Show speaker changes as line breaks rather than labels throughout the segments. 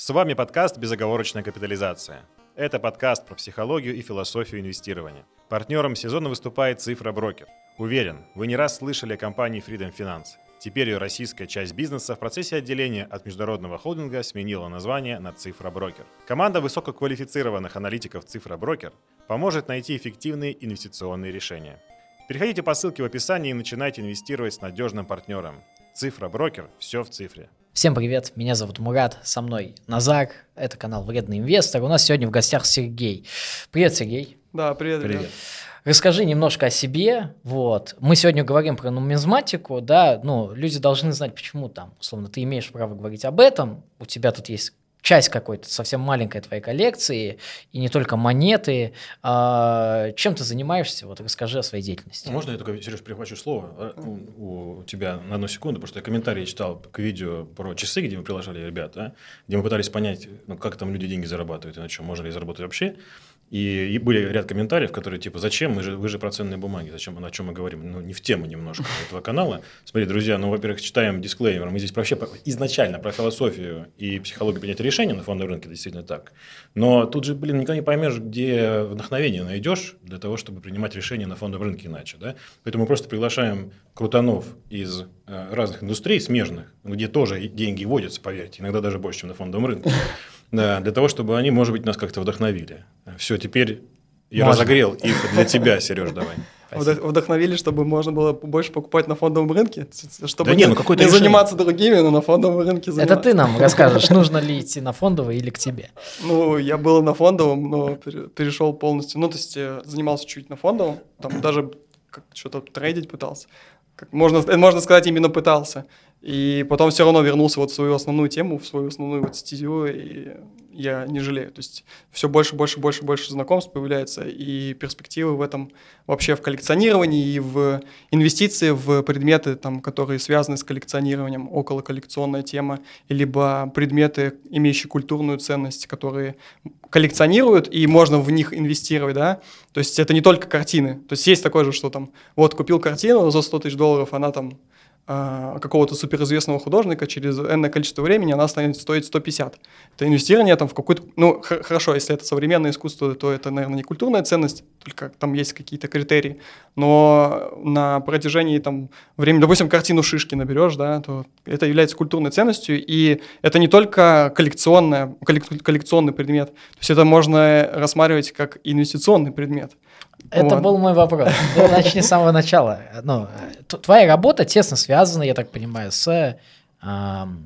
С вами подкаст «Безоговорочная капитализация». Это подкаст про психологию и философию инвестирования. Партнером сезона выступает «Цифра Брокер». Уверен, вы не раз слышали о компании Freedom Finance. Теперь ее российская часть бизнеса в процессе отделения от международного холдинга сменила название на «Цифра Брокер». Команда высококвалифицированных аналитиков «Цифра Брокер» поможет найти эффективные инвестиционные решения. Переходите по ссылке в описании и начинайте инвестировать с надежным партнером. «Цифра Брокер» – все в цифре.
Всем привет, меня зовут Мурат, со мной Назар, это канал Вредный инвестор. У нас сегодня в гостях Сергей. Привет, Сергей.
Да, привет.
Привет.
Расскажи немножко о себе. Вот. Мы сегодня говорим про нумизматику, да, ну, люди должны знать, почему там, условно, ты имеешь право говорить об этом, у тебя тут есть часть какой-то совсем маленькой твоей коллекции, и не только монеты. А, чем ты занимаешься? Вот расскажи о своей деятельности.
Можно я только, Сереж, перехвачу слово э, у, у тебя на одну секунду, потому что я комментарии читал к видео про часы, где мы приложили ребят, где мы пытались понять, ну, как там люди деньги зарабатывают и на чем, можно ли заработать вообще. И, и были ряд комментариев, которые типа, зачем, мы же, вы же про ценные бумаги, зачем, о чем мы говорим, ну, не в тему немножко этого канала. Смотри, друзья, ну, во-первых, читаем дисклеймер, мы здесь вообще изначально про философию и психологию принятия решений на фондовом рынке, действительно так. Но тут же, блин, никогда не поймешь, где вдохновение найдешь для того, чтобы принимать решения на фондовом рынке иначе, да. Поэтому мы просто приглашаем крутанов из э, разных индустрий смежных, где тоже деньги водятся, поверьте, иногда даже больше, чем на фондовом рынке. Да, для того, чтобы они, может быть, нас как-то вдохновили. Все, теперь я
Можно.
разогрел их для тебя, Сереж, давай.
Вдох- Вдохновили, чтобы можно было больше покупать на фондовом рынке, чтобы
Да не, ну
не
решение.
заниматься другими, но на фондовом рынке
Это
заниматься.
ты нам расскажешь, нужно ли идти на фондовый или к тебе.
Ну, я был на фондовом, но пере- перешел полностью, ну, то есть э, занимался чуть на фондовом, там даже как что-то трейдить пытался. Как можно, можно сказать, именно пытался. И потом все равно вернулся вот в свою основную тему, в свою основную вот стезю, и я не жалею. То есть все больше, больше, больше, больше знакомств появляется, и перспективы в этом вообще в коллекционировании и в инвестиции в предметы, там, которые связаны с коллекционированием, около коллекционная тема, либо предметы, имеющие культурную ценность, которые коллекционируют, и можно в них инвестировать, да, то есть это не только картины, то есть есть такое же, что там, вот купил картину за 100 тысяч долларов, она там какого-то суперизвестного художника, через энное количество времени она станет стоить 150. Это инвестирование там в какую-то... Ну, хорошо, если это современное искусство, то это, наверное, не культурная ценность, только там есть какие-то критерии. Но на протяжении там времени, допустим, картину Шишкина берешь, да, то это является культурной ценностью, и это не только коллекционная, коллек- коллекционный предмет, то есть это можно рассматривать как инвестиционный предмет.
Это
Вот.
был мой вопрос. Ты Начни с самого начала. Ну, твоя работа тесно связана, я так понимаю, с ам,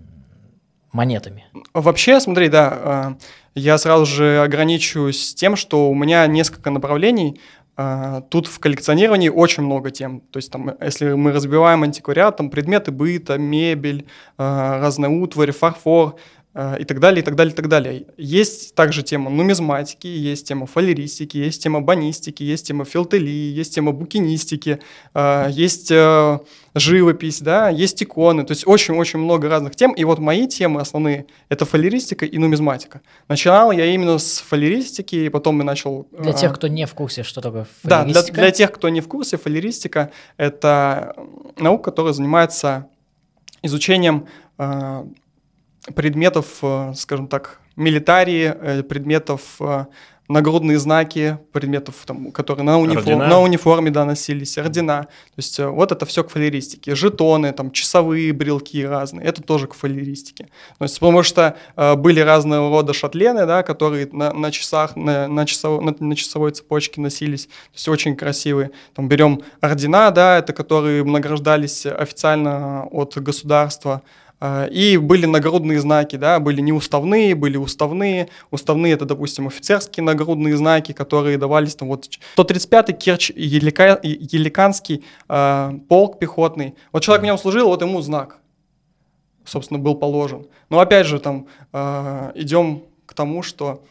монетами.
Вообще, смотри, да, э, я сразу же ограничусь тем, что у меня несколько направлений. Э, Тут в коллекционировании очень много тем. То есть, там, если мы разбиваем антиквариат, там предметы быта, мебель, э, разная утварь, фарфор э, и так далее, и так далее, и так далее. Есть также тема нумизматики, есть тема фалеристики, есть тема банистики, есть тема филателии, есть тема букинистики, э, есть э, живопись, да, есть иконы, то есть очень-очень много разных тем. И вот мои темы основные — это фалеристика и нумизматика. Начинал я именно с фалеристики, и потом я начал...
Для тех, кто не в курсе, что такое
Да, для,
фалеристика.
для тех, кто не в курсе, фалеристика — это наука, которая занимается изучением э, предметов, э, скажем так, милитарии, э, предметов э, нагрудные знаки, предметов, там, которые на,
Ордена.
на униформе да, носились, ордена. То есть вот это все к фалеристике. Жетоны, там, часовые брелки разные, это тоже к фалеристике. То есть, потому что э, были разного рода шатлены, да, которые на, на часах, на, на, часов- на- на часовой цепочке носились, то есть очень красивые. Там берем ордена, да, это которые награждались официально от государства, И были нагрудные знаки, да, были неуставные, были уставные. Уставные это, допустим, офицерские нагрудные знаки, которые давались там вот 135-й Керчь Елика- Еликанский а, полк пехотный. Вот человек в нем служил, вот ему знак, собственно, был положен. Но опять же, там а, идем к тому, что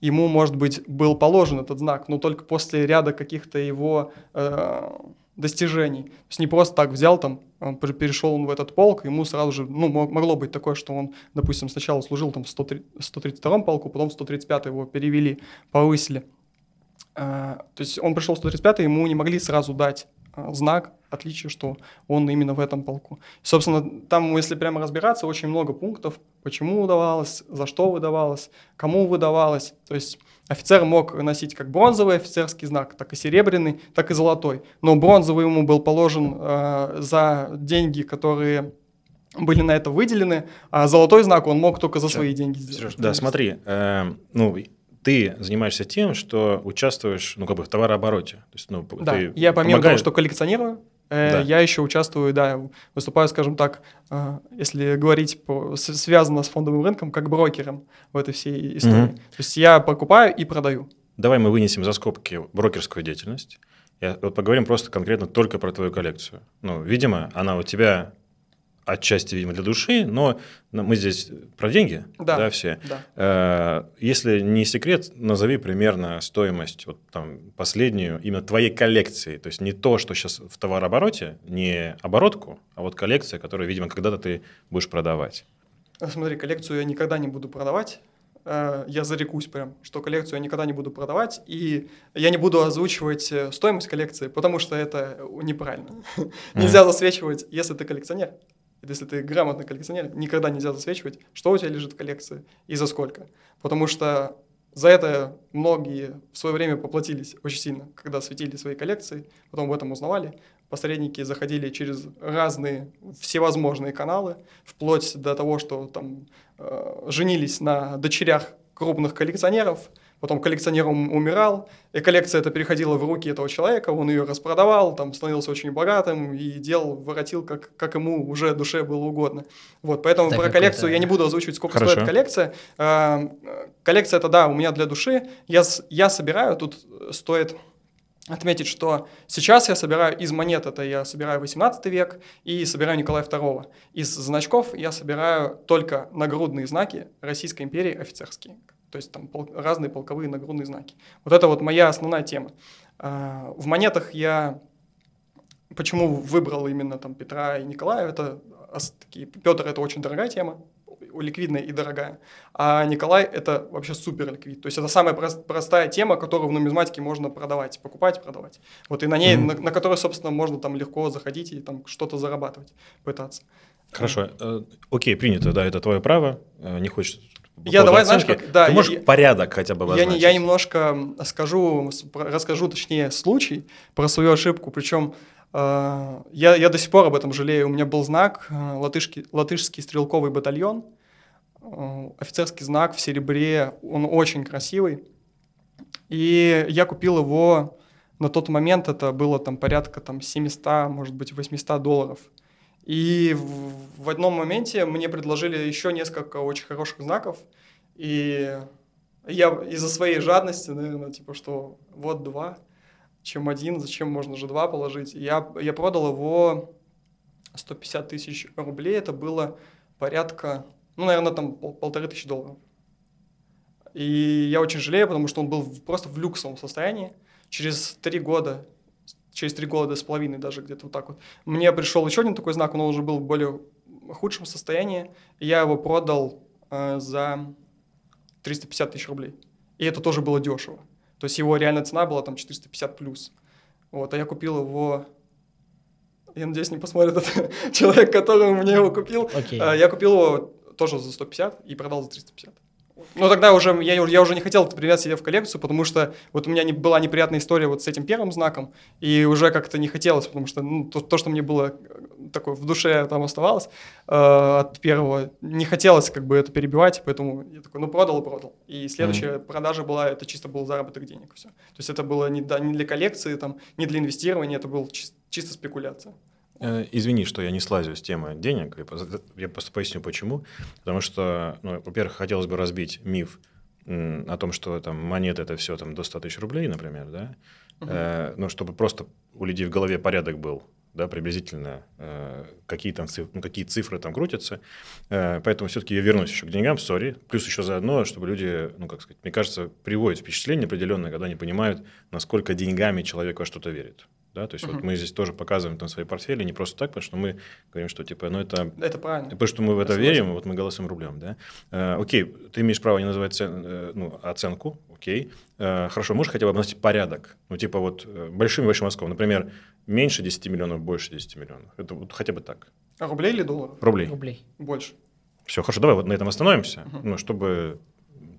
ему, может быть, был положен этот знак, но только после ряда каких-то его э, достижений. То есть не просто так взял там, пер- перешел он в этот полк, ему сразу же, ну, мо- могло быть такое, что он, допустим, сначала служил там в 103 132-м полку, потом в 135 его перевели, повысили. А, то есть он пришел в 135 ему не могли сразу дать а, знак отличие, что он именно в этом полку. Собственно, там, если прямо разбираться, очень много пунктов, почему выдавалось, за что выдавалось, кому выдавалось. То есть офицер мог носить как бронзовый офицерский знак, так и серебряный, так и золотой. Но бронзовый ему был положен э, за деньги, которые были на это выделены, а золотой знак он мог только за свои деньги сделать.
Сереж, да, смотри, э, ну, ты занимаешься тем, что участвуешь, ну, как бы в товарообороте. То есть, ну,
Да,
ты
я помимо
помогаешь-
того, что коллекционирую,
Да.
я еще участвую, да, выступаю, скажем так, э, если говорить по, связано с фондовым рынком, как брокером в этой всей истории.
Мгм.
То есть я покупаю и продаю.
Давай мы вынесем за скобки брокерскую деятельность. Я, вот поговорим просто конкретно только про твою коллекцию. Ну, видимо, она у тебя отчасти, видимо, для души, но мы здесь про деньги,
Да.
все.
Да.
Э, Если не секрет, назови примерно стоимость вот там последнюю именно твоей коллекции. То есть не то, что сейчас в товарообороте, не оборотку, а вот коллекция, которую, видимо, когда-то ты будешь продавать.
А Смотри, коллекцию я никогда не буду продавать. Э, Я зарекусь прям, что коллекцию я никогда не буду продавать, и я не буду озвучивать э, стоимость коллекции, потому что это неправильно. Нельзя засвечивать, если ты коллекционер, если ты грамотный коллекционер, никогда нельзя засвечивать, что у тебя лежит в коллекции и за сколько. Потому что за это многие в свое время поплатились очень сильно, когда светили свои коллекции, потом об этом узнавали. Посредники заходили через разные всевозможные каналы, вплоть до того, что там э, женились на дочерях крупных коллекционеров, потом коллекционер ум- умирал, и коллекция это переходила в руки этого человека, он ее распродавал, там становился очень богатым и делал, воротил, как, как ему уже душе было угодно. Вот, поэтому
Да,
про коллекцию я не буду озвучивать, сколько
Хорошо.
стоит коллекция. Э, Коллекция это, да, у меня для души. Я, я собираю, тут стоит отметить, что сейчас я собираю из монет, это я собираю 18 век и собираю Николая II. Из значков я собираю только нагрудные знаки Российской империи офицерские. То есть там пол- разные полковые нагрудные знаки. Вот это вот моя основная тема. А, В монетах я почему выбрал именно там Петра и Николая, это ос- такие, Петр это очень дорогая тема, ликвидная и дорогая, а Николай это вообще супер ликвид. То есть это самая прос- простая тема, которую в нумизматике можно продавать, покупать, продавать. Вот и на ней,
Мгм.
на, на которой, собственно, можно там легко заходить и там что-то зарабатывать, пытаться.
Хорошо. Э, Окей, принято, да, это твое право. Э, Не хочешь...
Я давай, знаешь,
оценки.
как- да,
Ты
я-
можешь
я-
порядок хотя бы
Я,
обозначить?
не- я немножко скажу, расскажу, точнее, случай про свою ошибку. Причем э, я, я до сих пор об этом жалею. У меня был знак э, латышский, латышский стрелковый батальон, э, офицерский знак в серебре, он очень красивый. И я купил его на тот момент, это было там порядка там 700, может быть, 800 долларов. И в, одном моменте мне предложили еще несколько очень хороших знаков, и я из-за своей жадности, наверное, типа, что вот два, чем один, зачем можно же два положить. Я, я продал его 150 тысяч рублей, это было порядка, ну, наверное, там пол- полторы тысячи долларов. И я очень жалею, потому что он был просто в люксовом состоянии. Через три года, через три года с половиной даже где-то вот так вот, мне пришел еще один такой знак, он уже был в более худшем состоянии. И я его продал э, за 350 тысяч рублей. И это тоже было дешево. То есть его реальная цена была там 450 плюс. Вот, а я купил его... Я надеюсь, не посмотрит этот человек, который мне его купил.
Окей.
А, Я купил его тоже за 150 и продал за 350. Но тогда уже я, я уже не хотел это привязать себе в коллекцию, потому что вот у меня не, была неприятная история вот с этим первым знаком, и уже как-то не хотелось, потому что ну, то, то, что мне было э, такое в душе там оставалось э, от первого, не хотелось как бы это перебивать, поэтому я такой, ну продал и продал. И следующая продажа была, это чисто был заработок денег, все. То есть это было не, да, не для коллекции, там, не для инвестирования, это был чис- чисто спекуляция.
Э, Извини, что я не слазю с темы денег. Я просто поясню, почему. Потому что, ну, во-первых, хотелось бы разбить миф о том, что там монеты это все там до 100 тысяч рублей, например, да. Э, ну, чтобы просто у людей в голове порядок был, да, приблизительно, э, какие там цифры, ну, какие цифры там крутятся. Э, поэтому все-таки я вернусь еще к деньгам, сори. Плюс еще заодно, чтобы люди, ну, как сказать, мне кажется, приводят впечатление определенное, когда они понимают, насколько деньгами человек во что-то верит. Да? То есть вот мы здесь тоже показываем там свои портфели не просто так, потому что мы говорим, что типа, ну это...
Это правильно.
Потому что мы в это
Я согласен.
верим, вот мы голосуем рублем, да? Э, окей, ты имеешь право не называть цен- э, ну, оценку, окей. Э, хорошо, можешь хотя бы обозначить порядок? Ну, типа вот э, большим и большим мазком. Например, меньше 10 миллионов, больше 10 миллионов. Это вот хотя бы так.
А рублей или долларов?
Рублей.
Рублей.
Больше.
Все, хорошо, давай вот на этом остановимся, ну, чтобы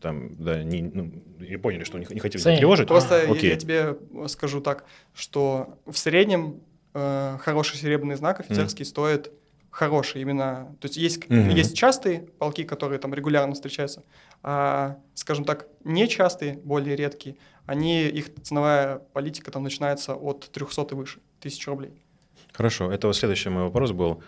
там, да, не, ну, и поняли, что не, не хотели
Саня,
тревожить.
Просто я-
Окей.
я тебе скажу так, что в среднем э, хороший серебряный знак офицерский стоит хороший именно. То есть есть,
Мгм.
есть частые полки, которые там регулярно встречаются, а, скажем так, нечастые, более редкие, они, их ценовая политика там начинается от 300 и выше, тысяч рублей.
Хорошо, это вот следующий мой вопрос был.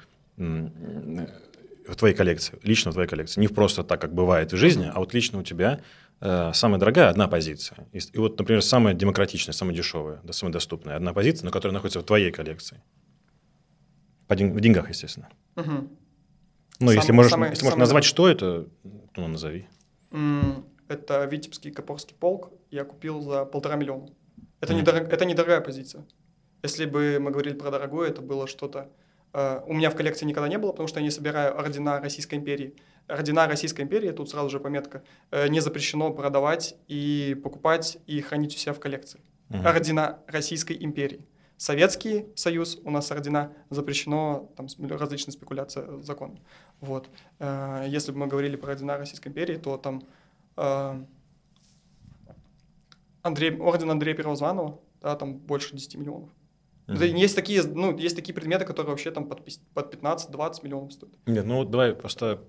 В твоей коллекции, лично в твоей коллекции. Не просто так, как бывает в жизни, а вот лично у тебя э, самая дорогая одна позиция. И, и вот, например, самая демократичная, самая дешевая, да, самая доступная одна позиция, но которая находится в твоей коллекции. По ден- в деньгах, естественно.
Мгм.
Ну, если можешь,
самый-
если можешь
самый
назвать, что это, ну, назови.
Это Витебский Копорский полк, я купил за полтора миллиона. Это,
Мгм.
недорог- это недорогая позиция. Если бы мы говорили про дорогое, это было что-то... э, у меня в коллекции никогда не было, потому что я не собираю ордена Российской империи. Ордена Российской империи, тут сразу же пометка, э, не запрещено продавать и покупать и хранить у себя в коллекции.
Мгм.
Ордена Российской империи. Советский Союз, у нас ордена запрещено, там различные спекуляции э, законом. Вот. Если бы мы говорили про ордена Российской империи, то там Андрей, орден Андрея Первозванного, да, там больше 10 миллионов. Да, Есть такие, ну, есть такие предметы, которые вообще там под, под 15-20 миллионов стоят.
Нет, ну давай просто...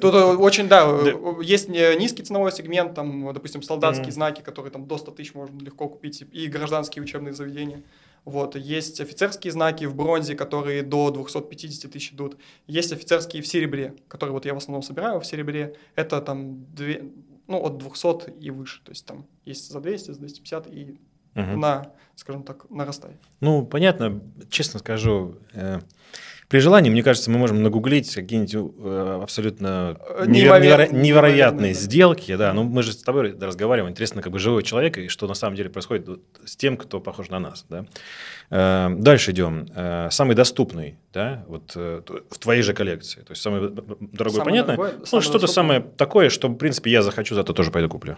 Тут э, очень, да,
Да.
э, есть низкий ценовой сегмент, там, э, допустим, солдатские
Мгм.
знаки, которые там до 100 тысяч можно легко купить, и гражданские учебные заведения. Вот. Есть офицерские знаки в бронзе, которые до 250 тысяч идут. Есть офицерские в серебре, которые вот я в основном собираю в серебре. Это там две, ну, от 200 и выше. То есть там есть за 200, за 250 и
Мгм.
на, скажем так, нарастает.
Ну, понятно, честно скажу, э, при желании, мне кажется, мы можем нагуглить какие-нибудь э, абсолютно неверо- неверо- невероятные сделки, да, ну мы же с тобой разговариваем, интересно, как бы живой человек, и что на самом деле происходит вот с тем, кто похож на нас, да. Э, Дальше идем. Э, Самый доступный, да, вот э, в твоей же коллекции, то есть самый дорогой,
Самый
понятно,
дорогой,
ну
самый
что-то
доступный.
самое такое, что, в принципе, я захочу, зато тоже пойду куплю.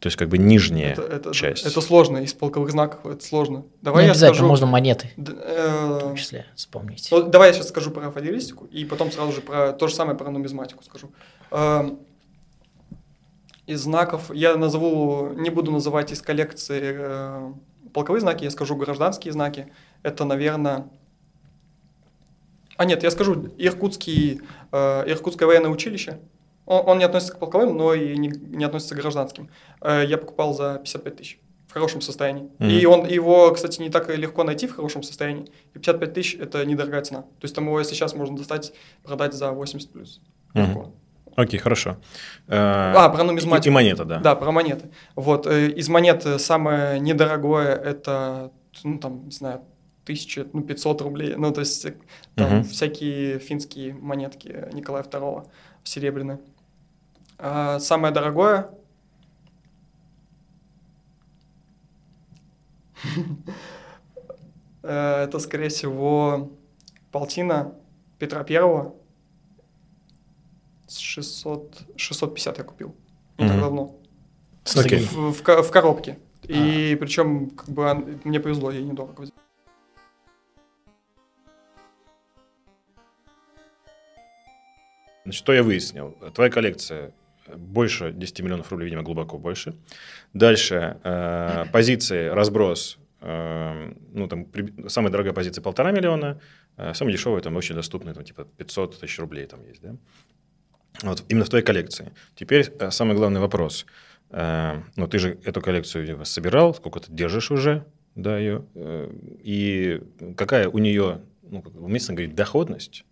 То есть как бы нижняя
Это, это-
часть.
это сложно, из полковых знаков это сложно.
Не
Давай я
обязательно,
скажу.
можно монеты
Д-
в
э,
том числе вспомнить.
Ну, давай я сейчас скажу про фалеристику, и потом сразу же про то же самое про нумизматику скажу. Эм, Из знаков я назову, не буду называть из коллекции э, полковые знаки, я скажу гражданские знаки. Это, наверное... А нет, я скажу Иркутский, э, Иркутское военное училище. Он, он не относится к полковым, но и не, не относится к гражданским. Э, я покупал за 55 тысяч в хорошем состоянии.
Мгм.
И он, его, кстати, не так легко найти в хорошем состоянии. И 55 тысяч – это недорогая цена. То есть там его, если сейчас можно достать, продать за 80 плюс.
Мгм.
Легко.
Окей, хорошо.
А,
А,
про нумизматику.
И, монета, да.
Да, про монеты. Вот, э, из монет э, самое недорогое это, ну, там, не знаю, 1000, ну, 500 рублей. Ну, то есть, э, там
Мгм.
всякие финские монетки Николая II серебряные. А самое дорогое... Э, Это, скорее всего, полтина Петра Первого. С 600, 650 я купил. Не так давно. В, в ко- в коробке. И причем, как бы, мне повезло, я недорого взял.
Значит, что я выяснил? Твоя коллекция больше 10 миллионов рублей, видимо, глубоко больше. Дальше э, позиции, разброс. э, ну, там, при- самая дорогая позиция полтора миллиона, э, самая дешевая, там, очень доступная, там, типа 500 тысяч рублей там есть, да? Вот, именно в твоей коллекции. Теперь э, самый главный вопрос. Э, ну, ты же эту коллекцию видимо, собирал, сколько ты держишь уже, да, ее, э, и какая у нее, ну, как уместно говорить, доходность,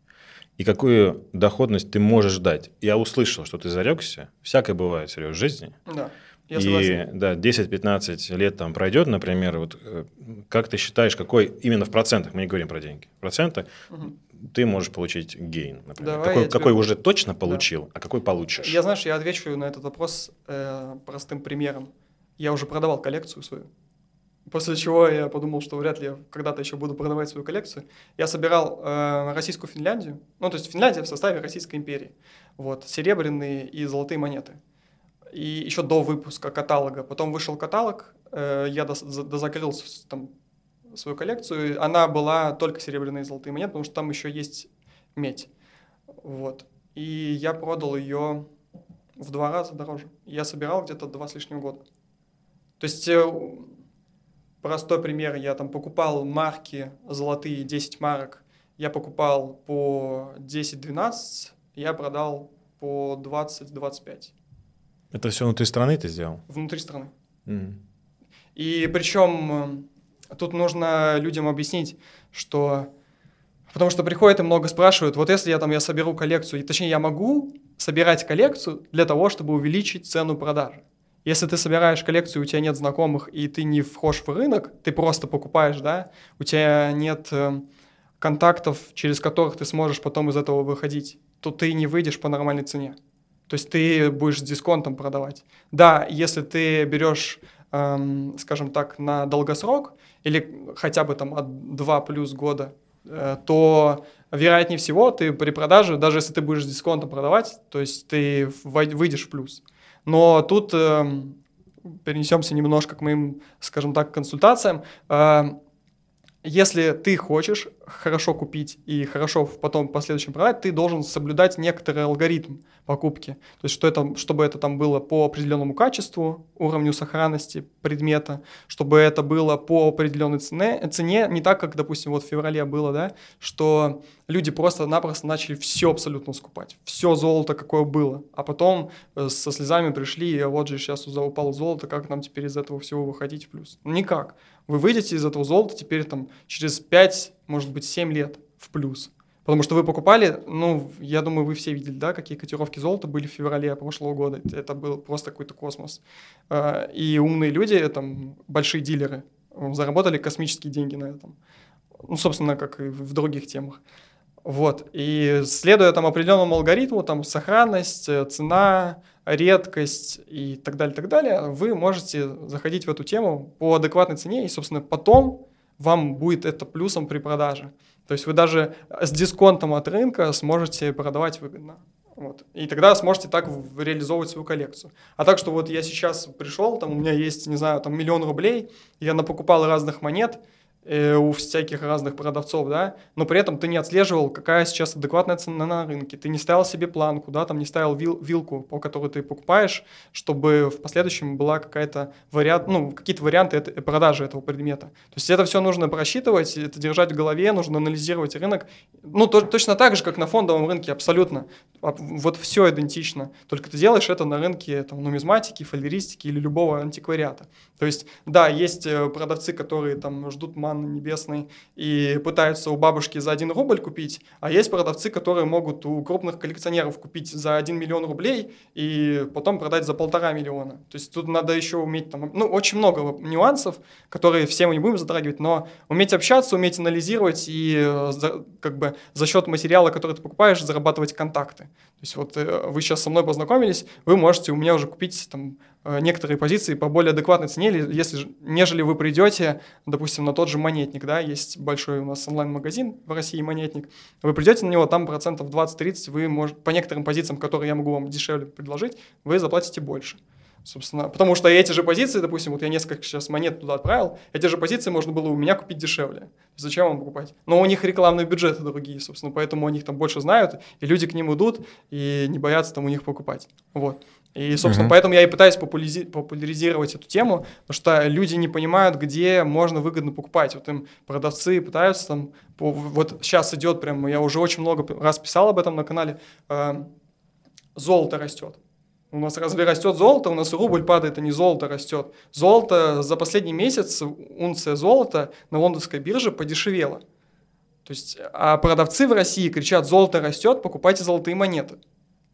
и какую доходность ты можешь дать. Я услышал, что ты зарекся. Всякое бывает, Сереж, в жизни.
Да, я
и
согласен.
да, 10-15 лет там пройдет, например, вот э, как ты считаешь, какой именно в процентах, мы не говорим про деньги, в процентах
Мгм.
ты можешь получить гейн, например.
Давай
какой
тебе-
какой уже точно получил, а какой получишь.
Я, знаешь, я отвечу на этот вопрос э, простым примером. я уже продавал коллекцию свою. После чего я подумал, что вряд ли я когда-то еще буду продавать свою коллекцию. Я собирал э, российскую Финляндию, ну то есть Финляндия в составе Российской империи. Вот, серебряные и золотые монеты. И еще до выпуска каталога. Потом вышел каталог, э, я дозакрыл там свою коллекцию. Она была только серебряные и золотые монеты, потому что там еще есть медь. Вот. И я продал ее в два раза дороже. Я собирал где-то два с лишним года. То есть э, простой пример, я там покупал марки золотые 10 марок, я покупал по 10-12, я продал по 20-25.
Это все внутри страны ты сделал?
Внутри страны.
Mm.
И причем э, тут нужно людям объяснить, что... Потому что приходят и много спрашивают, вот если я там я соберу коллекцию, точнее я могу собирать коллекцию для того, чтобы увеличить цену продажи. Если ты собираешь коллекцию, у тебя нет знакомых, и ты не вхож в рынок, ты просто покупаешь, да, у тебя нет э, контактов, через которых ты сможешь потом из этого выходить, то ты не выйдешь по нормальной цене. То есть ты будешь с дисконтом продавать. Да, если ты берешь, эм, скажем так, на долгосрок или хотя бы там от 2 плюс года, э, то вероятнее всего ты при продаже, даже если ты будешь с дисконтом продавать, то есть ты выйдешь в плюс. Но тут э, перенесемся немножко к моим, скажем так, консультациям. Э, если ты хочешь хорошо купить и хорошо потом в последующем продать, ты должен соблюдать некоторый алгоритм покупки. То есть, что это, чтобы это там было по определенному качеству, уровню сохранности предмета, чтобы это было по определенной цене, цене, не так, как, допустим, вот в феврале было, да, что люди просто-напросто начали все абсолютно скупать, все золото, какое было, а потом э, со слезами пришли, и вот же сейчас упало золото, как нам теперь из этого всего выходить в плюс? Никак вы выйдете из этого золота теперь там через 5, может быть, 7 лет в плюс. Потому что вы покупали, ну, я думаю, вы все видели, да, какие котировки золота были в феврале прошлого года. Это был просто какой-то космос. А, и умные люди, там, большие дилеры, заработали космические деньги на этом. Ну, собственно, как и в других темах. Вот. И следуя там определенному алгоритму, там, сохранность, э, цена, редкость и так далее, так далее, вы можете заходить в эту тему по адекватной цене, и, собственно, потом вам будет это плюсом при продаже. То есть вы даже с дисконтом от рынка сможете продавать выгодно. Вот. И тогда сможете так реализовывать свою коллекцию. А так, что вот я сейчас пришел, там у меня есть, не знаю, там миллион рублей, я напокупал разных монет, у всяких разных продавцов, да, но при этом ты не отслеживал, какая сейчас адекватная цена на рынке, ты не ставил себе планку, да, там не ставил вил, вилку, по которой ты покупаешь, чтобы в последующем была какая-то вариант, ну, какие-то варианты это, продажи этого предмета. То есть это все нужно просчитывать, это держать в голове, нужно анализировать рынок, ну, то, точно так же, как на фондовом рынке, абсолютно. Вот все идентично, только ты делаешь это на рынке там, нумизматики, фалеристики или любого антиквариата. То есть, да, есть э, продавцы, которые там ждут манны небесной и пытаются у бабушки за 1 рубль купить, а есть продавцы, которые могут у крупных коллекционеров купить за 1 миллион рублей и потом продать за полтора миллиона. То есть тут надо еще уметь, там, ну, очень много нюансов, которые все мы не будем затрагивать, но уметь общаться, уметь анализировать и э, как бы за счет материала, который ты покупаешь, зарабатывать контакты. То есть вот э, вы сейчас со мной познакомились, вы можете у меня уже купить там некоторые позиции по более адекватной цене, если, нежели вы придете, допустим, на тот же монетник, да, есть большой у нас онлайн-магазин в России монетник, вы придете на него, там процентов 20-30, вы можете, по некоторым позициям, которые я могу вам дешевле предложить, вы заплатите больше. Собственно, потому что эти же позиции, допустим, вот я несколько сейчас монет туда отправил, эти же позиции можно было у меня купить дешевле. Зачем вам покупать? Но у них рекламные бюджеты другие, собственно, поэтому о них там больше знают, и люди к ним идут и не боятся там у них покупать. Вот. И, собственно, uh-huh. поэтому я и пытаюсь популяризи- популяризировать эту тему, потому что люди не понимают, где можно выгодно покупать. Вот им продавцы пытаются там, по, вот сейчас идет прям, я уже очень много раз писал об этом на канале, э, золото растет. У нас разве растет золото? У нас рубль падает, а не золото растет. Золото за последний месяц, унция золота на лондонской бирже подешевела. То есть, а продавцы в России кричат, золото растет, покупайте золотые монеты.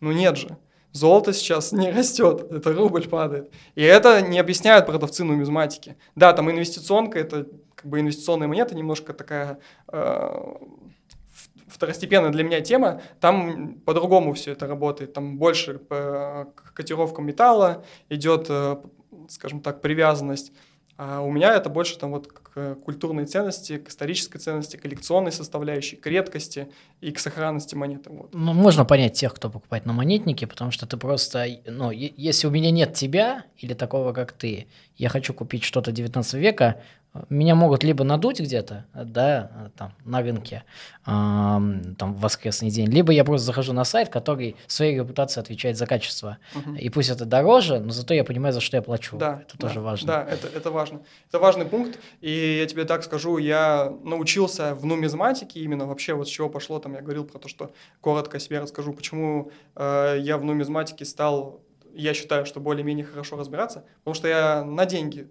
Ну нет же. Золото сейчас не растет, это рубль падает. И это не объясняют продавцы нумизматики. Да, там инвестиционка, это как бы инвестиционная монета, немножко такая э, второстепенная для меня тема. Там по-другому все это работает. Там больше по котировкам металла идет э, скажем так, привязанность. А у меня это больше там вот к культурной ценности, к исторической ценности, коллекционной составляющей, к редкости и к сохранности монеты. Вот.
Ну, можно понять тех, кто покупает на монетнике, потому что ты просто, ну, если у меня нет тебя или такого, как ты, я хочу купить что-то 19 века, меня могут либо надуть где-то, да, там, на рынке, эм, там, в воскресный день, либо я просто захожу на сайт, который своей репутацией отвечает за качество. Угу. И пусть это дороже, но зато я понимаю, за что я плачу.
Да,
это
да,
тоже важно.
Да, это, это важно. Это важный пункт. И я тебе так скажу, я научился в нумизматике именно вообще вот с чего пошло, там я говорил про то, что коротко себе расскажу, почему э, я в нумизматике стал я считаю, что более-менее хорошо разбираться, потому что я на деньги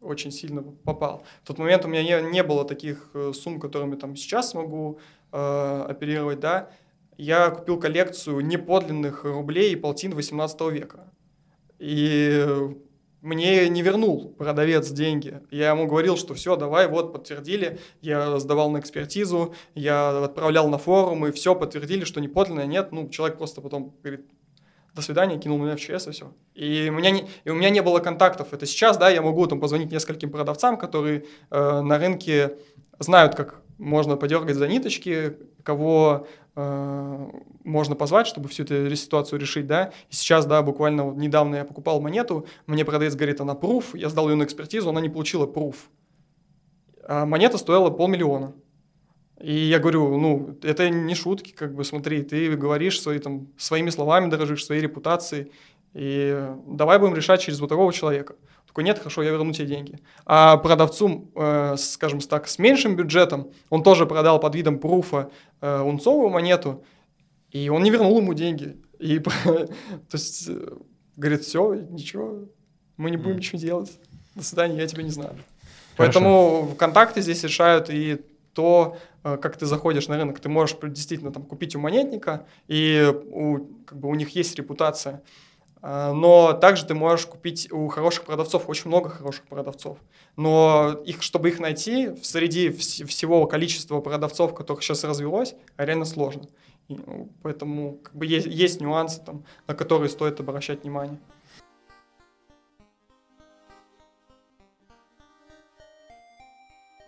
очень сильно попал. В тот момент у меня не, не было таких э, сумм, которыми там сейчас могу э, оперировать, да. Я купил коллекцию неподлинных рублей и полтин 18 века. И мне не вернул продавец деньги. Я ему говорил, что все, давай, вот, подтвердили. Я сдавал на экспертизу, я отправлял на форум, и все, подтвердили, что не подлинное, нет. Ну, человек просто потом говорит, до свидания, кинул меня в ЧС и все. И у меня не, и у меня не было контактов. Это сейчас, да, я могу там позвонить нескольким продавцам, которые э, на рынке знают, как можно подергать за ниточки, кого можно позвать, чтобы всю эту ситуацию решить, да. И сейчас, да, буквально вот недавно я покупал монету, мне продавец говорит, она пруф, я сдал ее на экспертизу, она не получила пруф. А монета стоила полмиллиона. И я говорю, ну, это не шутки, как бы, смотри, ты говоришь свои, там, своими словами дорожишь, своей репутацией, и давай будем решать через вот такого человека. Такой, нет, хорошо, я верну тебе деньги. А продавцу, э, скажем так, с меньшим бюджетом, он тоже продал под видом пруфа э, унцовую монету, и он не вернул ему деньги. И, то есть, э, говорит, все, ничего, мы не будем ничего делать. До свидания, я тебя не знаю. Хорошо. Поэтому контакты здесь решают и то, э, как ты заходишь на рынок, ты можешь действительно там купить у монетника, и у, как бы у них есть репутация. А, но также ты можешь купить у хороших продавцов, очень много хороших продавцов. Но их, чтобы их найти среди вс- всего количества продавцов, которых сейчас развелось, реально сложно. И, ну, поэтому как бы есть, есть нюансы, там, на которые стоит обращать внимание.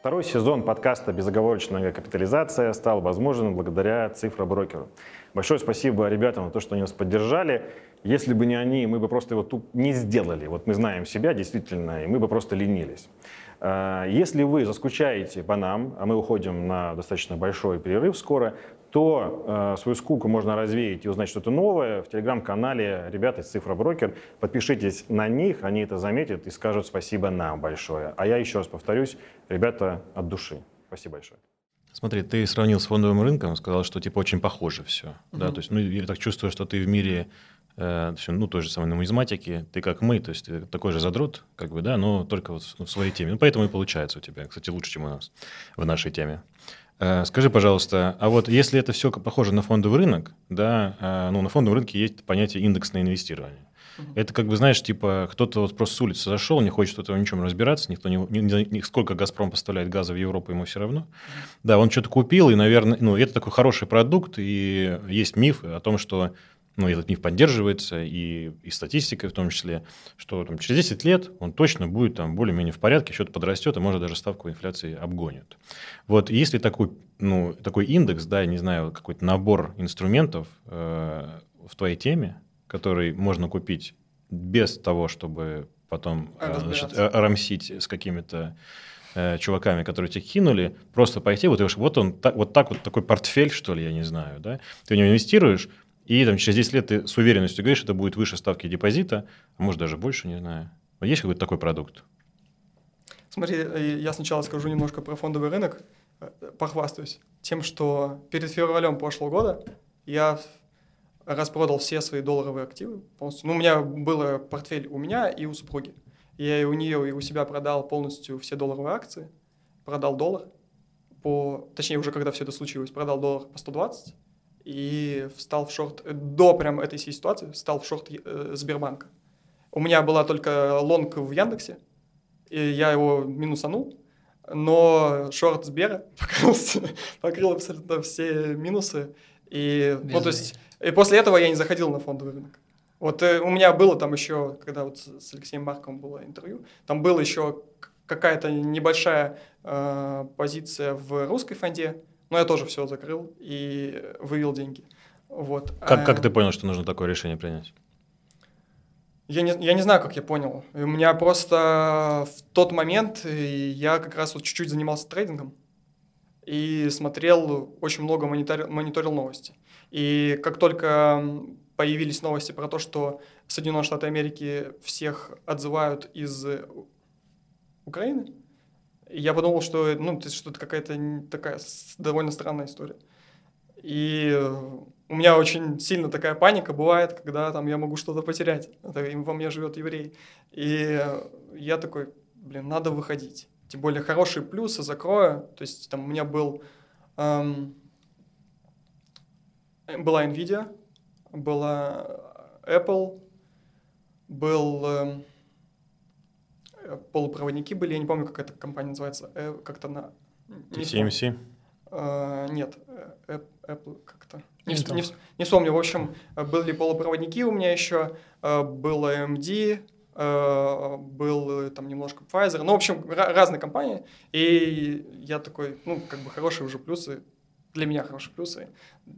Второй сезон подкаста «Безоговорочная капитализация» стал возможен благодаря цифроброкеру. Большое спасибо ребятам за то, что они нас поддержали. Если бы не они, мы бы просто его тут не сделали. Вот мы знаем себя действительно, и мы бы просто ленились. А, если вы заскучаете по нам, а мы уходим на достаточно большой перерыв скоро, то э, свою скуку можно развеять и узнать что-то новое в телеграм-канале ребята из Цифроброкер. Подпишитесь на них, они это заметят и скажут спасибо нам большое. А я еще раз повторюсь, ребята от души. Спасибо большое. Смотри, ты сравнил с фондовым рынком, сказал, что типа очень похоже все. Uh-huh. Да? То есть, ну, я так чувствую, что ты в мире э, ну, той же самой нумизматики, ты как мы, то есть ты такой же задрот, как бы, да, но только вот в своей теме. Ну, поэтому и получается у тебя, кстати, лучше, чем у нас в нашей теме. Э, скажи, пожалуйста, а вот если это все похоже на фондовый рынок, да, э, ну, на фондовом рынке есть понятие индексное инвестирование. Это как бы, знаешь, типа кто-то вот просто с улицы зашел, не хочет в ничем разбираться, никто не, не, не, сколько «Газпром» поставляет газа в Европу, ему все равно. Да, он что-то купил, и, наверное, ну, это такой хороший продукт, и есть миф о том, что ну, этот миф поддерживается, и, и статистикой в том числе, что там, через 10 лет он точно будет там более-менее в порядке, что-то подрастет, и может даже ставку инфляции обгонит. Вот если такой, ну, такой индекс, да, я не знаю, какой-то набор инструментов э, в твоей теме, который можно купить без того, чтобы потом э, значит, э, рамсить с какими-то э, чуваками, которые тебя кинули, просто пойти, вот, вот он, так, вот так вот такой портфель, что ли, я не знаю, да, ты в него инвестируешь, и там, через 10 лет ты с уверенностью говоришь, что это будет выше ставки депозита, а может даже больше, не знаю. Есть какой-то такой продукт?
Смотри, э, я сначала скажу немножко про фондовый рынок, похвастаюсь тем, что перед февралем прошлого года я распродал все свои долларовые активы полностью. Ну, у меня был портфель у меня и у супруги. Я и у нее, и у себя продал полностью все долларовые акции, продал доллар по, точнее, уже когда все это случилось, продал доллар по 120, и встал в шорт, до прям этой всей ситуации, встал в шорт э, Сбербанка. У меня была только лонг в Яндексе, и я его минусанул, но шорт Сбера покрыл, покрыл абсолютно все минусы. И, ну, то есть, и после этого я не заходил на фондовый рынок. Вот э, у меня было там еще, когда вот с, с Алексеем Марковым было интервью, там была еще какая-то небольшая э, позиция в русской фонде, но я тоже все закрыл и вывел деньги. Вот.
Как, как ты понял, что нужно такое решение принять?
Я не, я не знаю, как я понял. У меня просто в тот момент я как раз вот чуть-чуть занимался трейдингом и смотрел, очень много мониторил, мониторил новости. И как только появились новости про то, что Соединенные Штаты Америки всех отзывают из Украины, я подумал, что, ну, что это какая-то такая довольно странная история. И у меня очень сильно такая паника бывает, когда там я могу что-то потерять. Это, во мне живет еврей. И я такой, блин, надо выходить. Тем более хорошие плюсы закрою. То есть там у меня был эм, была Nvidia, была Apple, был эм, полупроводники были, я не помню, как эта компания называется, э, как-то на...
TMC?
Э, нет, э, Apple как-то. Не, не, не вспомню. В общем, были полупроводники у меня еще, э, был AMD, э, был там немножко Pfizer. Ну, в общем, разные компании. И я такой, ну, как бы хорошие уже плюсы, для меня хорошие плюсы.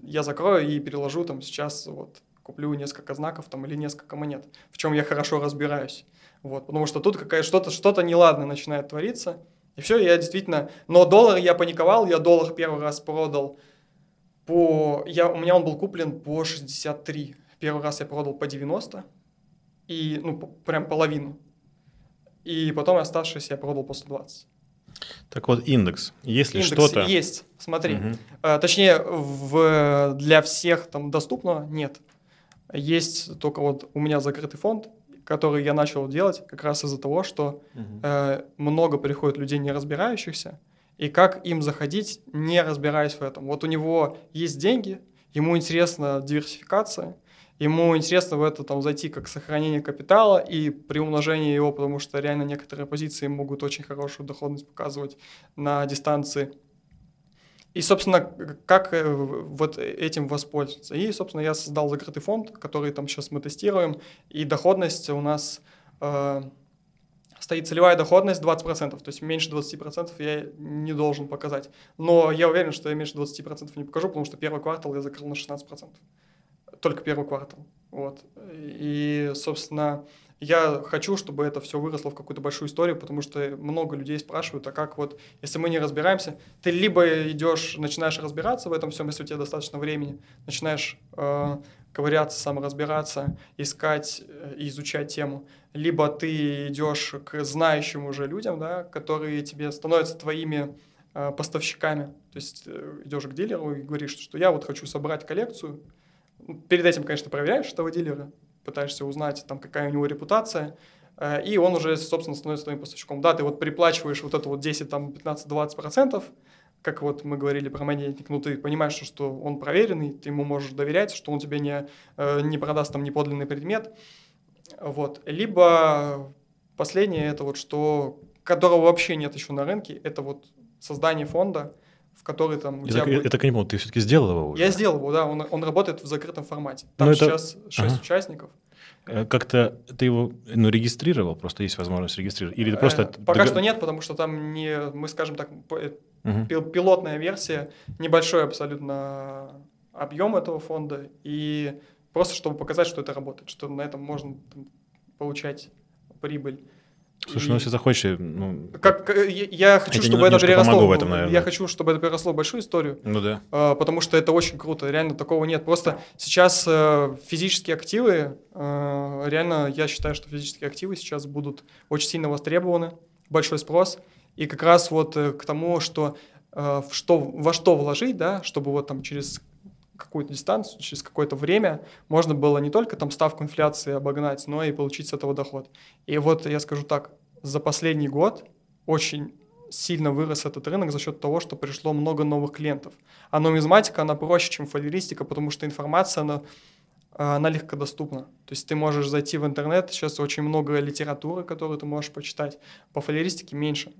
Я закрою и переложу там сейчас вот куплю несколько знаков там или несколько монет, в чем я хорошо разбираюсь. Вот, потому что тут какая что-то что-то неладное начинает твориться. И все, я действительно... Но доллар я паниковал, я доллар первый раз продал по... Я, у меня он был куплен по 63. Первый раз я продал по 90. И, ну, прям половину. И потом оставшееся я продал по 120.
Так вот, индекс. Если
индекс
что-то...
есть, смотри. Угу. А, точнее, в, для всех там доступно нет. Есть только вот у меня закрытый фонд, который я начал делать как раз из-за того, что угу. э, много приходит людей не разбирающихся, и как им заходить, не разбираясь в этом. Вот у него есть деньги, ему интересна диверсификация, ему интересно в это там зайти как сохранение капитала и при умножении его, потому что реально некоторые позиции могут очень хорошую доходность показывать на дистанции. И, собственно, как э, вот этим воспользоваться? И, собственно, я создал закрытый фонд, который там сейчас мы тестируем, и доходность у нас э, стоит целевая доходность 20%, то есть меньше 20% я не должен показать. Но я уверен, что я меньше 20% не покажу, потому что первый квартал я закрыл на 16%. Только первый квартал. Вот. И, собственно, я хочу, чтобы это все выросло в какую-то большую историю, потому что много людей спрашивают, а как вот, если мы не разбираемся, ты либо идешь, начинаешь разбираться в этом всем, если у тебя достаточно времени, начинаешь э, ковыряться, саморазбираться, искать э, и изучать тему, либо ты идешь к знающим уже людям, да, которые тебе становятся твоими э, поставщиками. То есть э, идешь к дилеру и говоришь, что я вот хочу собрать коллекцию. Перед этим, конечно, проверяешь этого дилера, пытаешься узнать, там, какая у него репутация, э, и он уже, собственно, становится твоим поставщиком. Да, ты вот приплачиваешь вот это вот 10, там, 15, 20 процентов, как вот мы говорили про монетник, ну, ты понимаешь, что он проверенный, ты ему можешь доверять, что он тебе не, э, не продаст там неподлинный предмет, вот. Либо последнее, это вот что, которого вообще нет еще на рынке, это вот создание фонда, который там у
я
тебя
так, будет... Я так не понял, ты все-таки сделал его уже?
Я сделал его, да, он, он работает в закрытом формате. Там ну, это... сейчас 6 ага. участников.
Э, как-то ты его ну, регистрировал, просто есть возможность регистрировать? Или ты просто...
Э, пока дог... что нет, потому что там не, мы скажем так, угу. пилотная версия, небольшой абсолютно объем этого фонда, и просто чтобы показать, что это работает, что на этом можно там, получать прибыль.
Слушай, ну если захочешь, ну...
Как, я, я хочу, чтобы это переросло... В этом, наверное. Я хочу, чтобы это переросло в большую историю.
Ну да.
Э, потому что это очень круто. Реально такого нет. Просто сейчас э, физические активы, э, реально я считаю, что физические активы сейчас будут очень сильно востребованы, большой спрос. И как раз вот э, к тому, что, э, что во что вложить, да, чтобы вот там через какую-то дистанцию, через какое-то время можно было не только там ставку инфляции обогнать, но и получить с этого доход. И вот я скажу так, за последний год очень сильно вырос этот рынок за счет того, что пришло много новых клиентов. А нумизматика, она проще, чем фалеристика, потому что информация, она, она легкодоступна. То есть ты можешь зайти в интернет, сейчас очень много литературы, которую ты можешь почитать, по фалеристике меньше.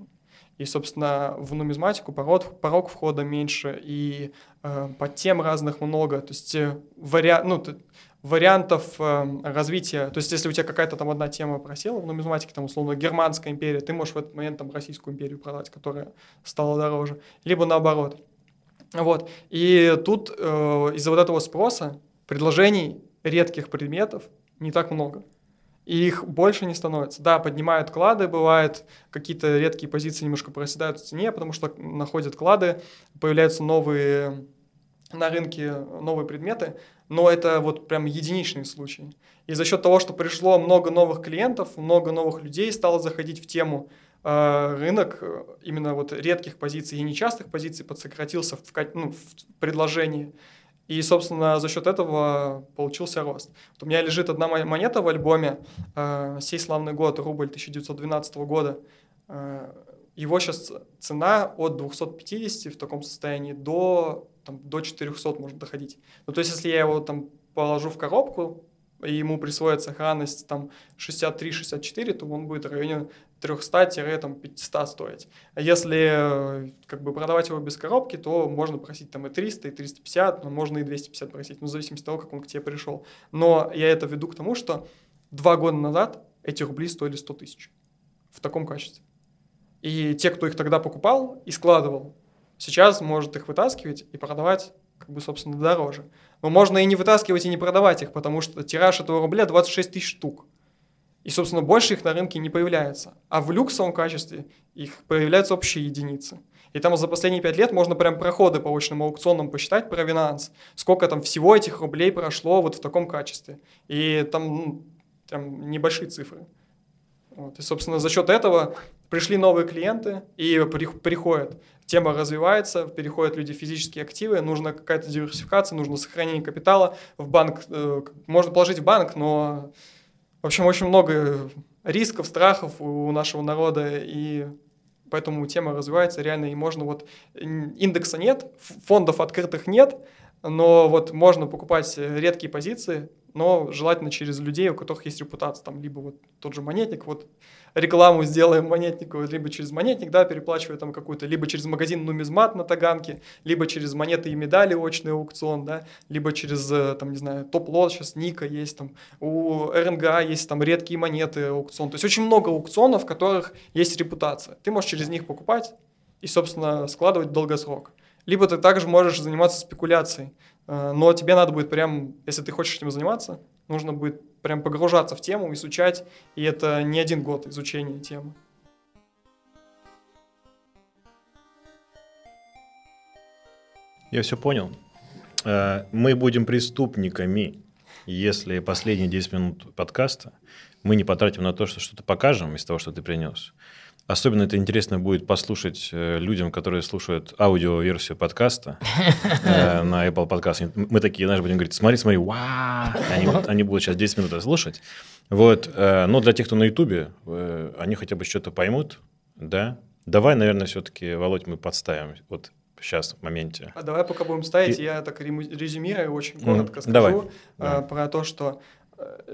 И, собственно, в нумизматику порог, порог входа меньше, и э, под тем разных много. То есть э, вариа... ну, ты, вариантов э, развития. То есть, если у тебя какая-то там одна тема просела в нумизматике, там, условно, германская империя, ты можешь в этот момент там Российскую империю продать, которая стала дороже. Либо наоборот. Вот. И тут э, из-за вот этого спроса предложений редких предметов не так много. И их больше не становится. Да, поднимают клады, бывает, какие-то редкие позиции немножко проседают в цене, потому что находят клады, появляются новые на рынке новые предметы, но это вот прям единичный случай. И за счет того, что пришло много новых клиентов, много новых людей стало заходить в тему, э, рынок э, именно вот редких позиций и нечастых позиций подсократился в, ну, в предложении. И, собственно, за счет этого получился рост. Вот у меня лежит одна монета в альбоме э, «Сей славный год», рубль 1912 года. Э, его сейчас цена от 250 в таком состоянии до, там, до 400 может доходить. Ну, то есть, если я его там положу в коробку, и ему присвоит сохранность там 63-64, то он будет в районе 300-500 стоить. А если как бы продавать его без коробки, то можно просить там и 300, и 350, но можно и 250 просить, ну, в зависимости от того, как он к тебе пришел. Но я это веду к тому, что два года назад эти рубли стоили 100 тысяч в таком качестве. И те, кто их тогда покупал и складывал, сейчас может их вытаскивать и продавать как бы, собственно, дороже. Но можно и не вытаскивать, и не продавать их, потому что тираж этого рубля 26 тысяч штук. И, собственно, больше их на рынке не появляется. А в люксовом качестве их появляются общие единицы. И там за последние пять лет можно прям проходы по очным аукционам посчитать про Binance. Сколько там всего этих рублей прошло вот в таком качестве. И там, ну, там небольшие цифры. Вот. И, собственно, за счет этого пришли новые клиенты и приходят. Тема развивается, переходят люди в физические активы, нужна какая-то диверсификация, нужно сохранение капитала. В банк э, можно положить в банк, но, в общем, очень много рисков, страхов у нашего народа, и поэтому тема развивается реально, и можно вот... Индекса нет, фондов открытых нет, но вот можно покупать редкие позиции, но желательно через людей, у которых есть репутация, там, либо вот тот же монетник, вот рекламу сделаем монетнику, либо через монетник, да, переплачивая там какую-то, либо через магазин нумизмат на Таганке, либо через монеты и медали очный аукцион, да, либо через, э, там, не знаю, топ-лот, сейчас Ника есть, там, у РНГ есть там редкие монеты аукцион, то есть очень много аукционов, в которых есть репутация. Ты можешь через них покупать и, собственно, складывать долгосрок. Либо ты также можешь заниматься спекуляцией. Э, но тебе надо будет прям, если ты хочешь этим заниматься, нужно будет прям погружаться в тему, изучать, и это не один год изучения темы.
Я все понял. Э, мы будем преступниками, если последние 10 минут подкаста мы не потратим на то, что что-то покажем из того, что ты принес. Особенно это интересно будет послушать э, людям, которые слушают аудиоверсию подкаста э, на Apple Podcast. Мы такие, знаешь, будем говорить, смотри, смотри, вау! Они, будут сейчас 10 минут слушать. Вот. Э, но для тех, кто на Ютубе, они хотя бы что-то поймут, да? Давай, наверное, все-таки, Володь, мы подставим вот сейчас, в моменте.
А давай пока будем ставить, И... я так резюмирую, очень коротко mm, скажу давай. Э, про то, что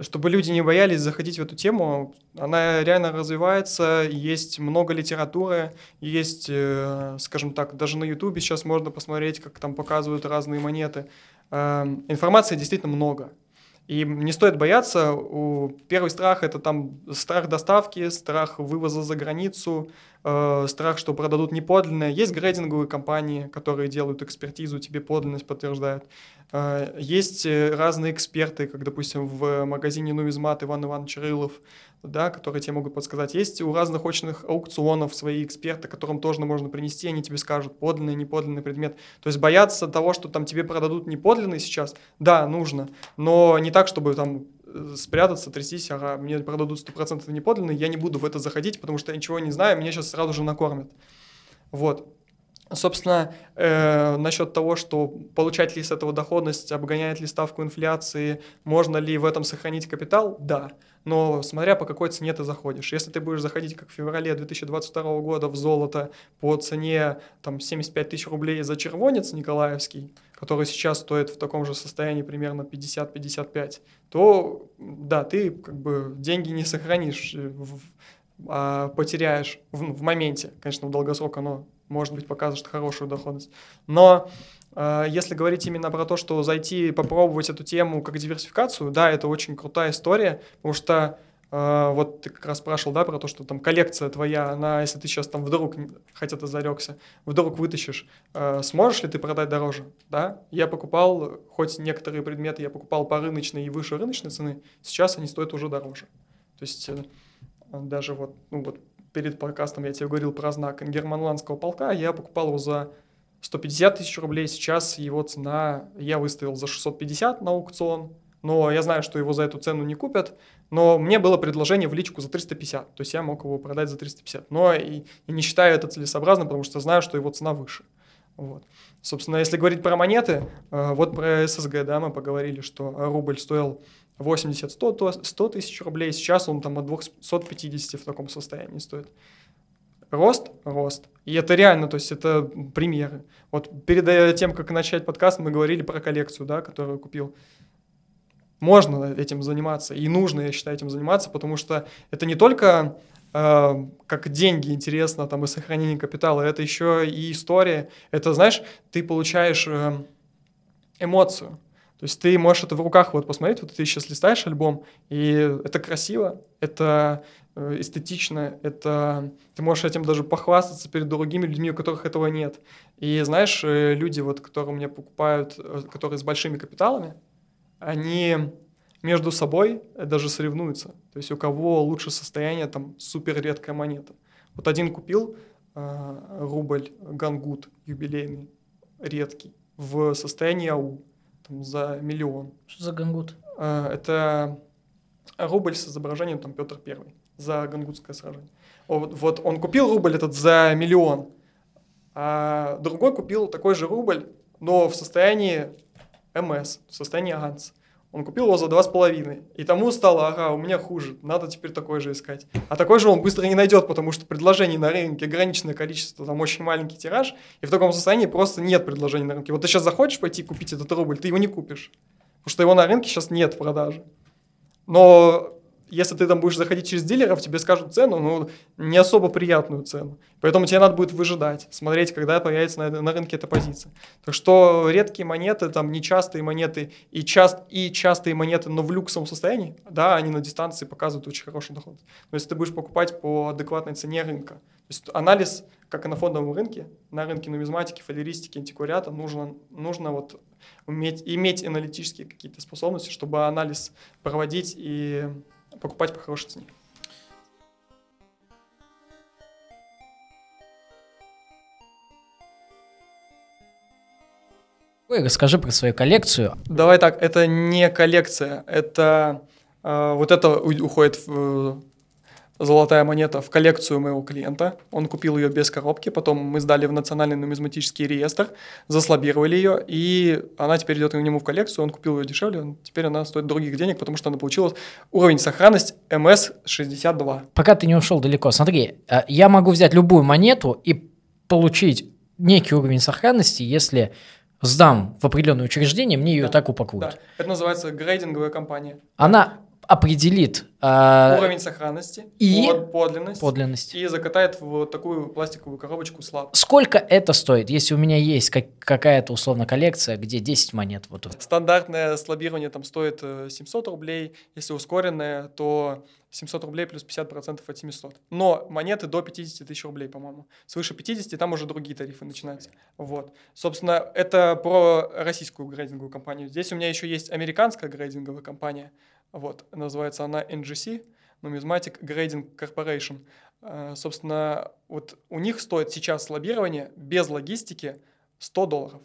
чтобы люди не боялись заходить в эту тему, она реально развивается, есть много литературы, есть, э, скажем так, даже на Ютубе сейчас можно посмотреть, как там показывают разные монеты. Эм, информации действительно много. И не стоит бояться. Первый страх это там страх доставки, страх вывоза за границу, э, страх, что продадут неподлинное. Есть грейдинговые компании, которые делают экспертизу, тебе подлинность подтверждают. Э, есть э, разные эксперты, как, допустим, в магазине «Нумизмат» Иван Иванович Рылов, да, которые тебе могут подсказать. Есть у разных очных аукционов свои эксперты, которым тоже можно принести, они тебе скажут, подлинный, неподлинный предмет. То есть бояться того, что там тебе продадут неподлинный сейчас, да, нужно, но не так, чтобы там спрятаться, трястись, ага, мне продадут 100% неподлинный, я не буду в это заходить, потому что я ничего не знаю, меня сейчас сразу же накормят. Вот. Собственно, э, насчет того, что получать ли с этого доходность, обгоняет ли ставку инфляции, можно ли в этом сохранить капитал, да. Но смотря по какой цене ты заходишь. Если ты будешь заходить, как в феврале 2022 года, в золото по цене там, 75 тысяч рублей за червонец николаевский, который сейчас стоит в таком же состоянии примерно 50-55, то да, ты как бы деньги не сохранишь, э, а потеряешь в, в моменте. Конечно, в долгосрок оно может быть, показывает хорошую доходность. Но э, если говорить именно про то, что зайти и попробовать эту тему как диверсификацию, да, это очень крутая история, потому что вот ты как раз спрашивал, да, про то, что там коллекция твоя, она, если ты сейчас там вдруг, хотя ты зарекся, вдруг вытащишь, э, сможешь ли ты продать дороже, да? Я покупал, хоть некоторые предметы я покупал по рыночной и выше рыночной цены, сейчас они стоят уже дороже. То есть э, даже вот, ну вот перед подкастом я тебе говорил про знак германландского полка, я покупал его за 150 тысяч рублей, сейчас его цена я выставил за 650 на аукцион, но я знаю, что его за эту цену не купят, но мне было предложение в личку за 350, то есть я мог его продать за 350, но и, и не считаю это целесообразным, потому что знаю, что его цена выше. Вот. Собственно, если говорить про монеты, э, вот про ССГ, да, мы поговорили, что рубль стоил 80-100 тысяч рублей, сейчас он там от 250 в таком состоянии стоит. Рост, рост. И это реально, то есть это примеры. Вот перед э, тем, как начать подкаст, мы говорили про коллекцию, да, которую купил. Можно этим заниматься, и нужно, я считаю, этим заниматься, потому что это не только э, как деньги интересно, там, и сохранение капитала, это еще и история. Это, знаешь, ты получаешь э, эмоцию. То есть ты можешь это в руках вот посмотреть, вот ты сейчас листаешь альбом, и это красиво, это э, эстетично, это ты можешь этим даже похвастаться перед другими людьми, у которых этого нет. И знаешь, люди, вот, которые мне покупают, которые с большими капиталами, они между собой даже соревнуются. То есть у кого лучше состояние, там супер редкая монета. Вот один купил э, рубль гангут юбилейный, редкий, в состоянии АУ там, за миллион.
Что за гангут?
А, это рубль с изображением там Петр Первый за гангутское сражение. Вот, вот он купил рубль этот за миллион, а другой купил такой же рубль, но в состоянии МС, в состоянии Ганс. Он купил его за два с половиной. И тому стало, ага, у меня хуже, надо теперь такой же искать. А такой же он быстро не найдет, потому что предложений на рынке ограниченное количество, там очень маленький тираж, и в таком состоянии просто нет предложений на рынке. Вот ты сейчас захочешь пойти купить этот рубль, ты его не купишь, потому что его на рынке сейчас нет в продаже. Но если ты там будешь заходить через дилеров, тебе скажут цену, ну, не особо приятную цену. Поэтому тебе надо будет выжидать, смотреть, когда появится на, на рынке эта позиция. Так что редкие монеты, там, нечастые монеты и, част, и частые монеты, но в люксовом состоянии, да, они на дистанции показывают очень хороший доход. Но если ты будешь покупать по адекватной цене рынка, то есть анализ, как и на фондовом рынке, на рынке нумизматики, фалеристики, антиквариата, нужно, нужно вот уметь, иметь аналитические какие-то способности, чтобы анализ проводить и покупать по хорошей цене.
Ой, расскажи про свою коллекцию.
Давай так, это не коллекция, это э, вот это уходит в золотая монета в коллекцию моего клиента. Он купил ее без коробки, потом мы сдали в Национальный нумизматический реестр, заслабировали ее, и она теперь идет к нему в коллекцию, он купил ее дешевле, теперь она стоит других денег, потому что она получила уровень сохранности MS62.
Пока ты не ушел далеко, смотри, э, я могу взять любую монету и получить некий уровень сохранности, если сдам в определенное учреждение, мне ее
Да.
так упакуют.
Да. Это называется грейдинговая компания.
Она определит э,
Уровень сохранности,
и
под- подлинность,
подлинность.
и закатает в такую пластиковую коробочку слаб.
Сколько это стоит, если у меня есть как- какая-то условно коллекция, где 10 монет? Вот.
Стандартное слабирование там стоит э, 700 рублей, если ускоренное, то 700 рублей плюс 50% от 700. Но монеты до 50 тысяч рублей, по-моему. Свыше 50 там уже другие тарифы начинаются. Вот. Собственно, это про российскую грейдинговую компанию. Здесь у меня еще есть американская грейдинговая компания. Вот. Называется она NGC, Numismatic Grading Corporation. Э, Собственно, вот у них стоит сейчас слабирование без логистики 100 долларов.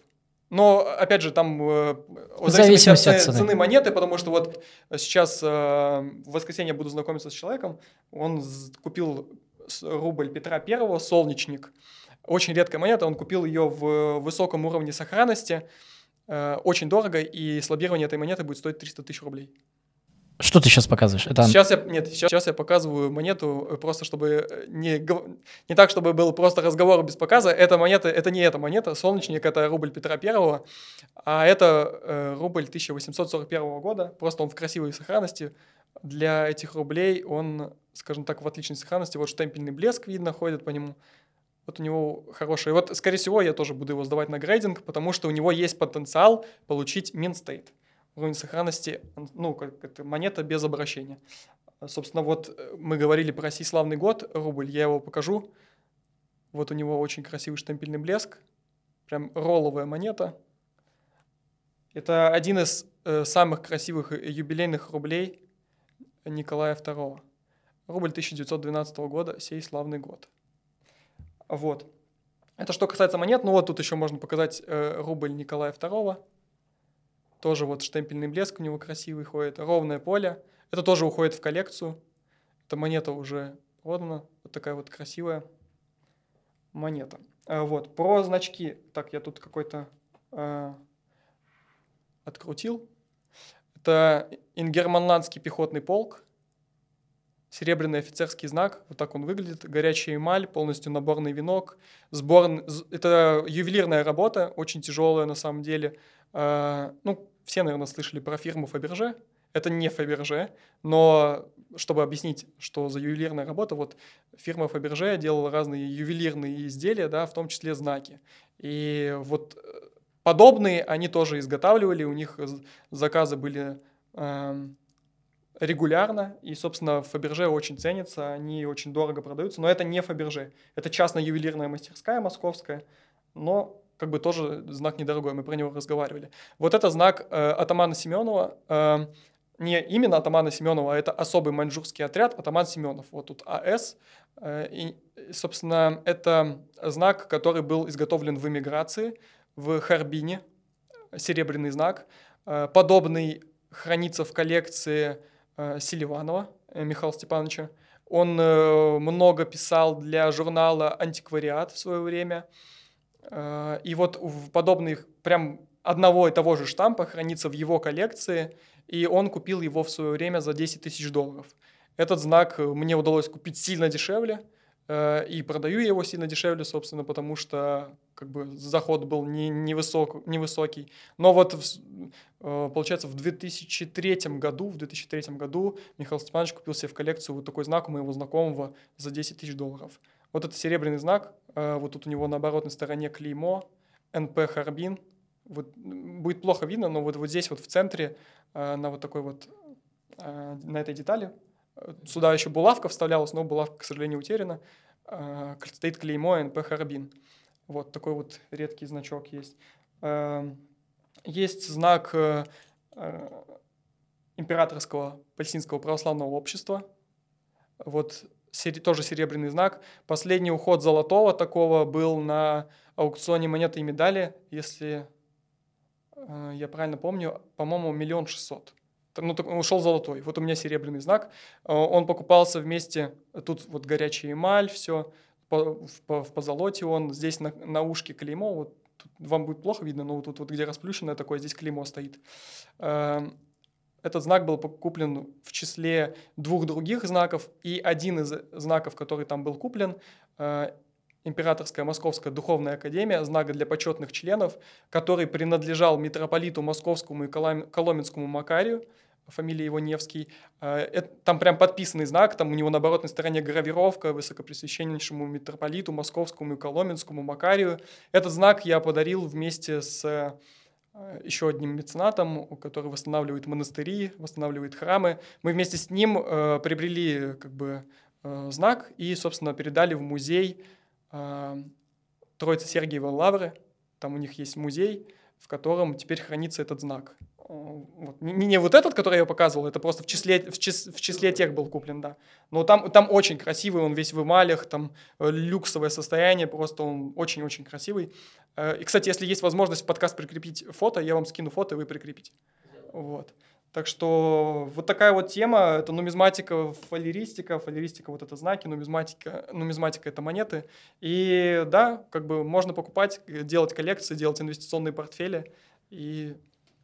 Но, опять же, там э, в
зависимости от
ц-
цены.
цены монеты, потому что вот сейчас э, в воскресенье буду знакомиться с человеком, он купил рубль Петра Первого, солнечник, очень редкая монета, он купил ее в высоком уровне сохранности, э, очень дорого, и слабирование этой монеты будет стоить 300 тысяч рублей.
Что ты сейчас показываешь? Это
Сейчас я, нет, сейчас, сейчас я показываю монету, э, просто чтобы э, не, не так, чтобы был просто разговор без показа. Эта монета, это не эта монета, солнечник это рубль Петра Первого, а это э, рубль 1841 года, просто он в красивой сохранности. Для этих рублей он, скажем так, в отличной сохранности. Вот штемпельный блеск видно, ходит по нему. Вот у него хороший. Вот, скорее всего, я тоже буду его сдавать на грейдинг, потому что у него есть потенциал получить минстейт. Уровень сохранности, ну, как это монета без обращения. Собственно, вот э, мы говорили про сей славный год, рубль, я его покажу. Вот у него очень красивый штемпельный блеск, прям ролловая монета. Это один из э, самых красивых юбилейных рублей Николая II. Рубль 1912 года, сей славный год. Вот. Это что касается монет, ну вот тут еще можно показать э, рубль Николая II. Тоже вот штемпельный блеск у него красивый ходит, ровное поле. Это тоже уходит в коллекцию. Эта монета уже продана. Вот такая вот красивая монета. А, вот. Про значки. Так, я тут какой-то э, открутил. Это ингерманландский пехотный полк. Серебряный офицерский знак, вот так он выглядит, горячая эмаль, полностью наборный венок, сбор, это ювелирная работа, очень тяжелая на самом деле. Э, ну, все, наверное, слышали про фирму Фаберже, это не Фаберже, но чтобы объяснить, что за ювелирная работа, вот фирма Фаберже делала разные ювелирные изделия, да, в том числе знаки. И вот э, подобные они тоже изготавливали, у них заказы были э, регулярно, и, собственно, Фаберже очень ценится, они очень дорого продаются, но это не Фаберже, это частная ювелирная мастерская московская, но как бы тоже знак недорогой, мы про него разговаривали. Вот это знак э, атамана Семенова, э, не именно атамана Семенова, а это особый маньчжурский отряд атаман Семенов. Вот тут АС. Э, и, собственно, это знак, который был изготовлен в эмиграции в Харбине, серебряный знак. Э, подобный хранится в коллекции э, Селиванова Михаила Степановича. Он много писал для журнала «Антиквариат» в свое время. И вот в подобных, прям одного и того же штампа хранится в его коллекции – и он купил его в свое время за 10 тысяч долларов. Этот знак э, мне удалось купить сильно дешевле, э, и продаю я его сильно дешевле, собственно, потому что как бы заход был не, невысок, невысокий. Но вот, э, получается, в 2003 году, в 2003 году Михаил Степанович купил себе в коллекцию вот такой знак у моего знакомого за 10 тысяч долларов. Вот это серебряный знак, вот тут у него на оборотной стороне клеймо, НП Харбин, вот будет плохо видно, но вот, вот здесь вот в центре Э, на вот такой вот, э, на этой детали. Сюда еще булавка вставлялась, но булавка, к сожалению, утеряна. Э, стоит клеймо НП Харбин. Вот такой вот редкий значок есть. Есть знак императорского палестинского православного общества. Вот тоже серебряный знак. Последний уход золотого такого был на аукционе монеты и медали, если Э, я правильно помню, по-моему, миллион шестьсот. Ну, так, ушел золотой. Вот у меня серебряный знак. Э, он покупался вместе, тут вот горячая эмаль, все, по, по, в позолоте он, здесь на, на ушке клеймо, вот тут вам будет плохо видно, но вот тут вот где расплющенное такое, здесь клеймо стоит. Э, этот знак был куплен в числе двух других знаков, и один из знаков, который там был куплен, Императорская Московская Духовная Академия, знак для почетных членов, который принадлежал митрополиту Московскому и Коломенскому Макарию, фамилия его Невский. Э, там прям подписанный знак, там у него на оборотной стороне гравировка высокопресвященнейшему митрополиту Московскому и Коломенскому Макарию. Этот знак я подарил вместе с э, еще одним меценатом, который восстанавливает монастыри, восстанавливает храмы. Мы вместе с ним э, приобрели как бы э, знак и, собственно, передали в музей Троицы Сергиевой Лавры, там у них есть музей, в котором теперь хранится этот знак. Вот. Не, не вот этот, который я показывал, это просто в числе, в, чис, в числе тех был куплен, да. Но там, там очень красивый, он весь в эмалях, там э, люксовое состояние, просто он очень-очень красивый. Э, и, кстати, если есть возможность в подкаст прикрепить фото, я вам скину фото, и вы прикрепите. Вот. Так что вот такая вот тема, это нумизматика, фалеристика, фалеристика вот это знаки, нумизматика, нумизматика это монеты. И да, как бы можно покупать, делать коллекции, делать инвестиционные портфели. И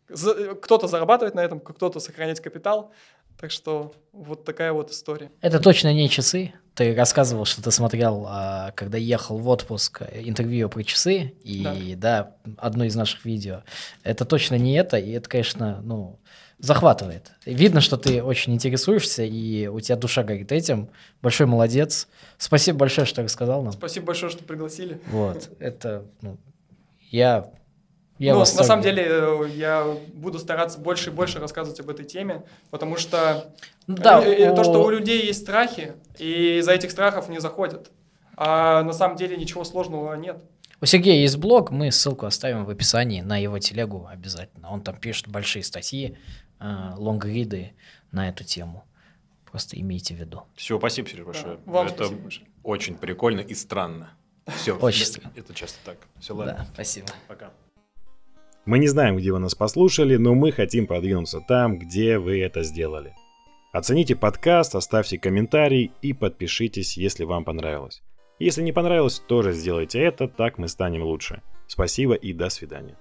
кто-то зарабатывает на этом, кто-то сохранять капитал. Так что вот такая вот история.
Это точно не часы. ты рассказывал, что ты смотрел, а, когда ехал в отпуск, интервью про часы, и да. да, одно из наших видео. Это точно не это, и это, конечно, ну, захватывает. Видно, что ты очень интересуешься, и у тебя душа горит этим. Большой молодец. Спасибо большое, что рассказал нам.
Спасибо большое, что пригласили.
Вот, это, ну, я я
ну, на самом деле, э, я буду стараться больше и больше рассказывать об этой теме, потому что да, э, э, то, что у людей есть страхи, и из-за этих страхов не заходят. А на самом деле ничего сложного нет.
У Сергея есть блог, мы ссылку оставим в описании на его телегу обязательно. Он там пишет большие статьи, лонгриды на эту тему. Просто имейте в виду.
Все, спасибо, Сереж, большое.
Да, вам
Это
спасибо
очень прикольно и странно. Все,
очень странно.
Это часто так. Все, ладно.
Да, спасибо.
Пока.
Мы не знаем, где вы нас послушали, но мы хотим продвинуться там, где вы это сделали. Оцените подкаст, оставьте комментарий и подпишитесь, если вам понравилось. Если не понравилось, тоже сделайте это, так мы станем лучше. Спасибо и до свидания.